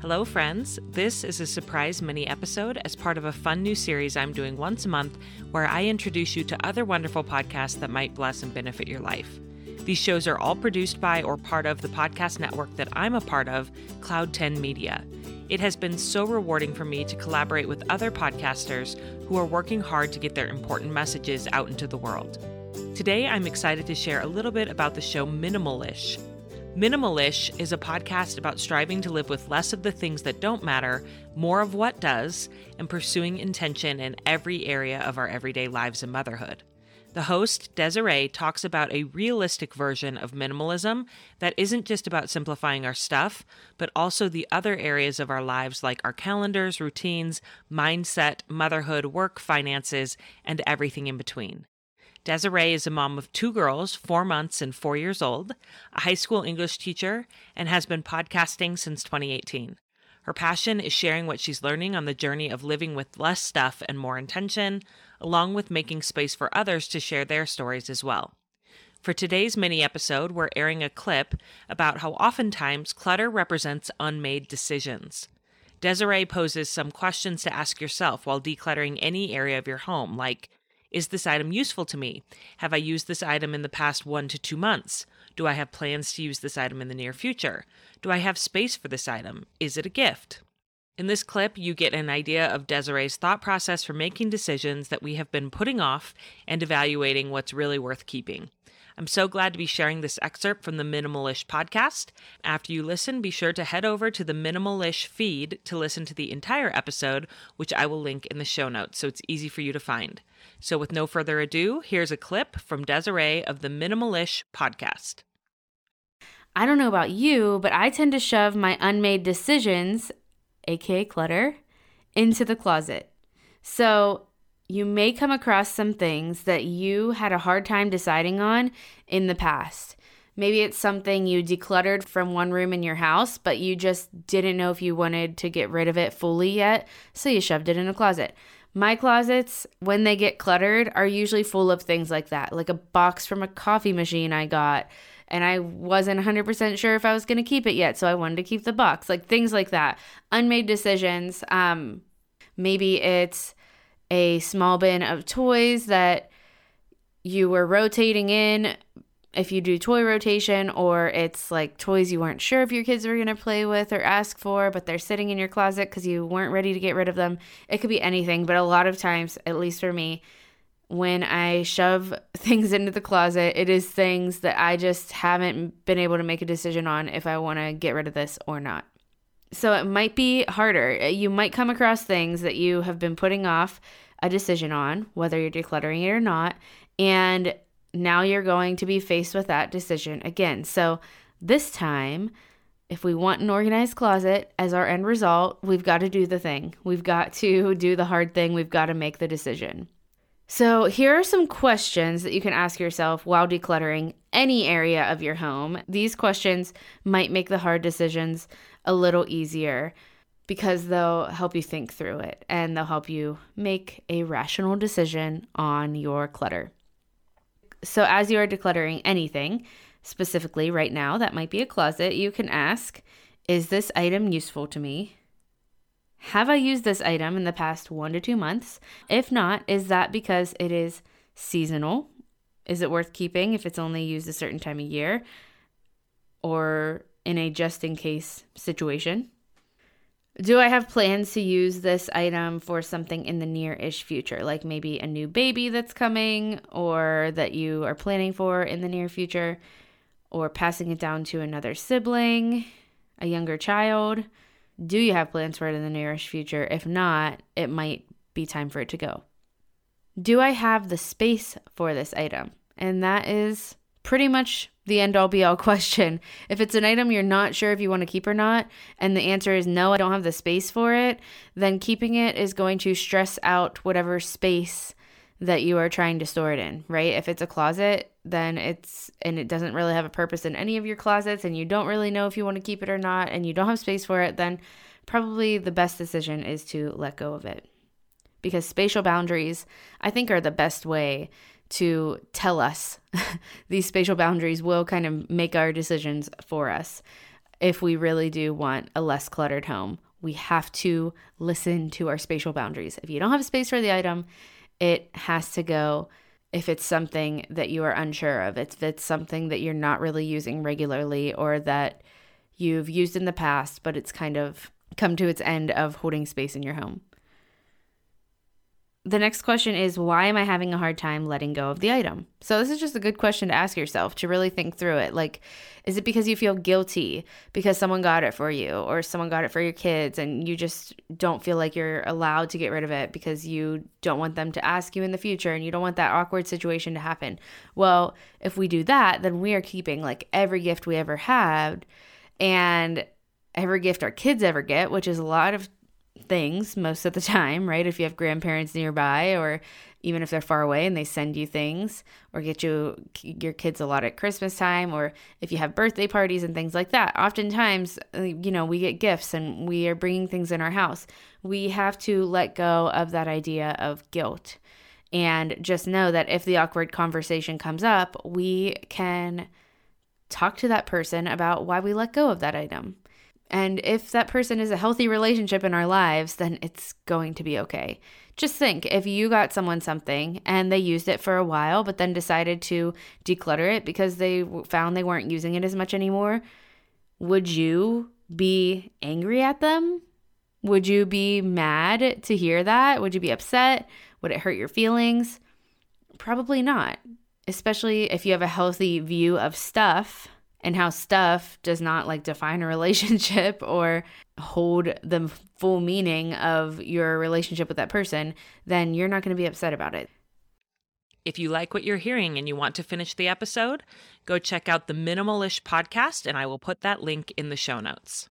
Hello, friends. This is a surprise mini episode as part of a fun new series I'm doing once a month where I introduce you to other wonderful podcasts that might bless and benefit your life. These shows are all produced by or part of the podcast network that I'm a part of, Cloud 10 Media. It has been so rewarding for me to collaborate with other podcasters who are working hard to get their important messages out into the world. Today, I'm excited to share a little bit about the show Minimalish. Minimalish is a podcast about striving to live with less of the things that don't matter, more of what does, and pursuing intention in every area of our everyday lives and motherhood. The host, Desirae, talks about a realistic version of minimalism that isn't just about simplifying our stuff, but also the other areas of our lives like our calendars, routines, mindset, motherhood, work, finances, and everything in between. Desirae is a mom of two girls, four months and four years old, a high school English teacher, and has been podcasting since 2018. Her passion is sharing what she's learning on the journey of living with less stuff and more intention, along with making space for others to share their stories as well. For today's mini episode, we're airing a clip about how oftentimes clutter represents unmade decisions. Desirae poses some questions to ask yourself while decluttering any area of your home, like is this item useful to me? Have I used this item in the past one to two months? Do I have plans to use this item in the near future? Do I have space for this item? Is it a gift? In this clip, you get an idea of Desirae's thought process for making decisions that we have been putting off and evaluating what's really worth keeping. I'm so glad to be sharing this excerpt from the Minimalish podcast. After you listen, be sure to head over to the Minimalish feed to listen to the entire episode, which I will link in the show notes so it's easy for you to find. So, with no further ado, here's a clip from Desirae of the Minimalish podcast. I don't know about you, but I tend to shove my unmade decisions, aka clutter, into the closet. So, you may come across some things that you had a hard time deciding on in the past. Maybe it's something you decluttered from one room in your house, but you just didn't know if you wanted to get rid of it fully yet, so you shoved it in a closet. My closets, when they get cluttered, are usually full of things like that, like a box from a coffee machine I got, and I wasn't 100% sure if I was going to keep it yet, so I wanted to keep the box, like things like that. Unmade decisions. Um, maybe it's a small bin of toys that you were rotating in. If you do toy rotation or it's like toys you weren't sure if your kids were going to play with or ask for but they're sitting in your closet because you weren't ready to get rid of them it could be anything. But a lot of times at least for me when i shove things into the closet it is things that i just haven't been able to make a decision on if i want to get rid of this or not so it might be harder. Uh, you might come across things that you have been putting off a decision on, whether you're decluttering it or not. And now you're going to be faced with that decision again. So this time, if we want an organized closet as our end result, we've got to do the thing. We've got to do the hard thing. We've got to make the decision. So, here are some questions that you can ask yourself while decluttering any area of your home. These questions might make the hard decisions a little easier because they'll help you think through it and they'll help you make a rational decision on your clutter. So, as you are decluttering anything, specifically right now, that might be a closet, you can ask Is this item useful to me? Have I used this item in the past one to two months? If not, is that because it is seasonal? Is it worth keeping if it's only used a certain time of year or in a just in case situation? Do I have plans to use this item for something in the near ish future, like maybe a new baby that's coming or that you are planning for in the near future, or passing it down to another sibling, a younger child? Do you have plans for it in the nearest future? If not, it might be time for it to go. Do I have the space for this item? And that is pretty much the end all be all question. If it's an item you're not sure if you want to keep or not, and the answer is no, I don't have the space for it, then keeping it is going to stress out whatever space that you are trying to store it in, right? If it's a closet, then it's and it doesn't really have a purpose in any of your closets and you don't really know if you want to keep it or not and you don't have space for it, then probably the best decision is to let go of it. Because spatial boundaries, I think, are the best way to tell us these spatial boundaries will kind of make our decisions for us. if we really do want a less cluttered home. We have to listen to our spatial boundaries. If you don't have space for the item, it has to go if it's something that you are unsure of, if it's something that you're not really using regularly or that you've used in the past, but it's kind of come to its end of holding space in your home. The next question is why am I having a hard time letting go of the item? So, this is just a good question to ask yourself to really think through it. Like, is it because you feel guilty because someone got it for you or someone got it for your kids and you just don't feel like you're allowed to get rid of it because you don't want them to ask you in the future and you don't want that awkward situation to happen? Well, if we do that, then we are keeping like every gift we ever had and every gift our kids ever get, which is a lot of things most of the time, right? If you have grandparents nearby or even if they're far away and they send you things or get you your kids a lot at Christmas time or if you have birthday parties and things like that. Oftentimes, uh, you know, we get gifts and we are bringing things in our house. We have to let go of that idea of guilt and just know that if the awkward conversation comes up, we can talk to that person about why we let go of that item. And if that person is a healthy relationship in our lives, then it's going to be okay. Just think if you got someone something and they used it for a while, but then decided to declutter it because they found they weren't using it as much anymore, would you be angry at them? Would you be mad to hear that? Would you be upset? Would it hurt your feelings? Probably not, especially if you have a healthy view of stuff and how stuff does not like define a relationship or hold the full meaning of your relationship with that person, then you're not going to be upset about it. If you like what you're hearing and you want to finish the episode, go check out the Minimalish podcast, and I will put that link in the show notes.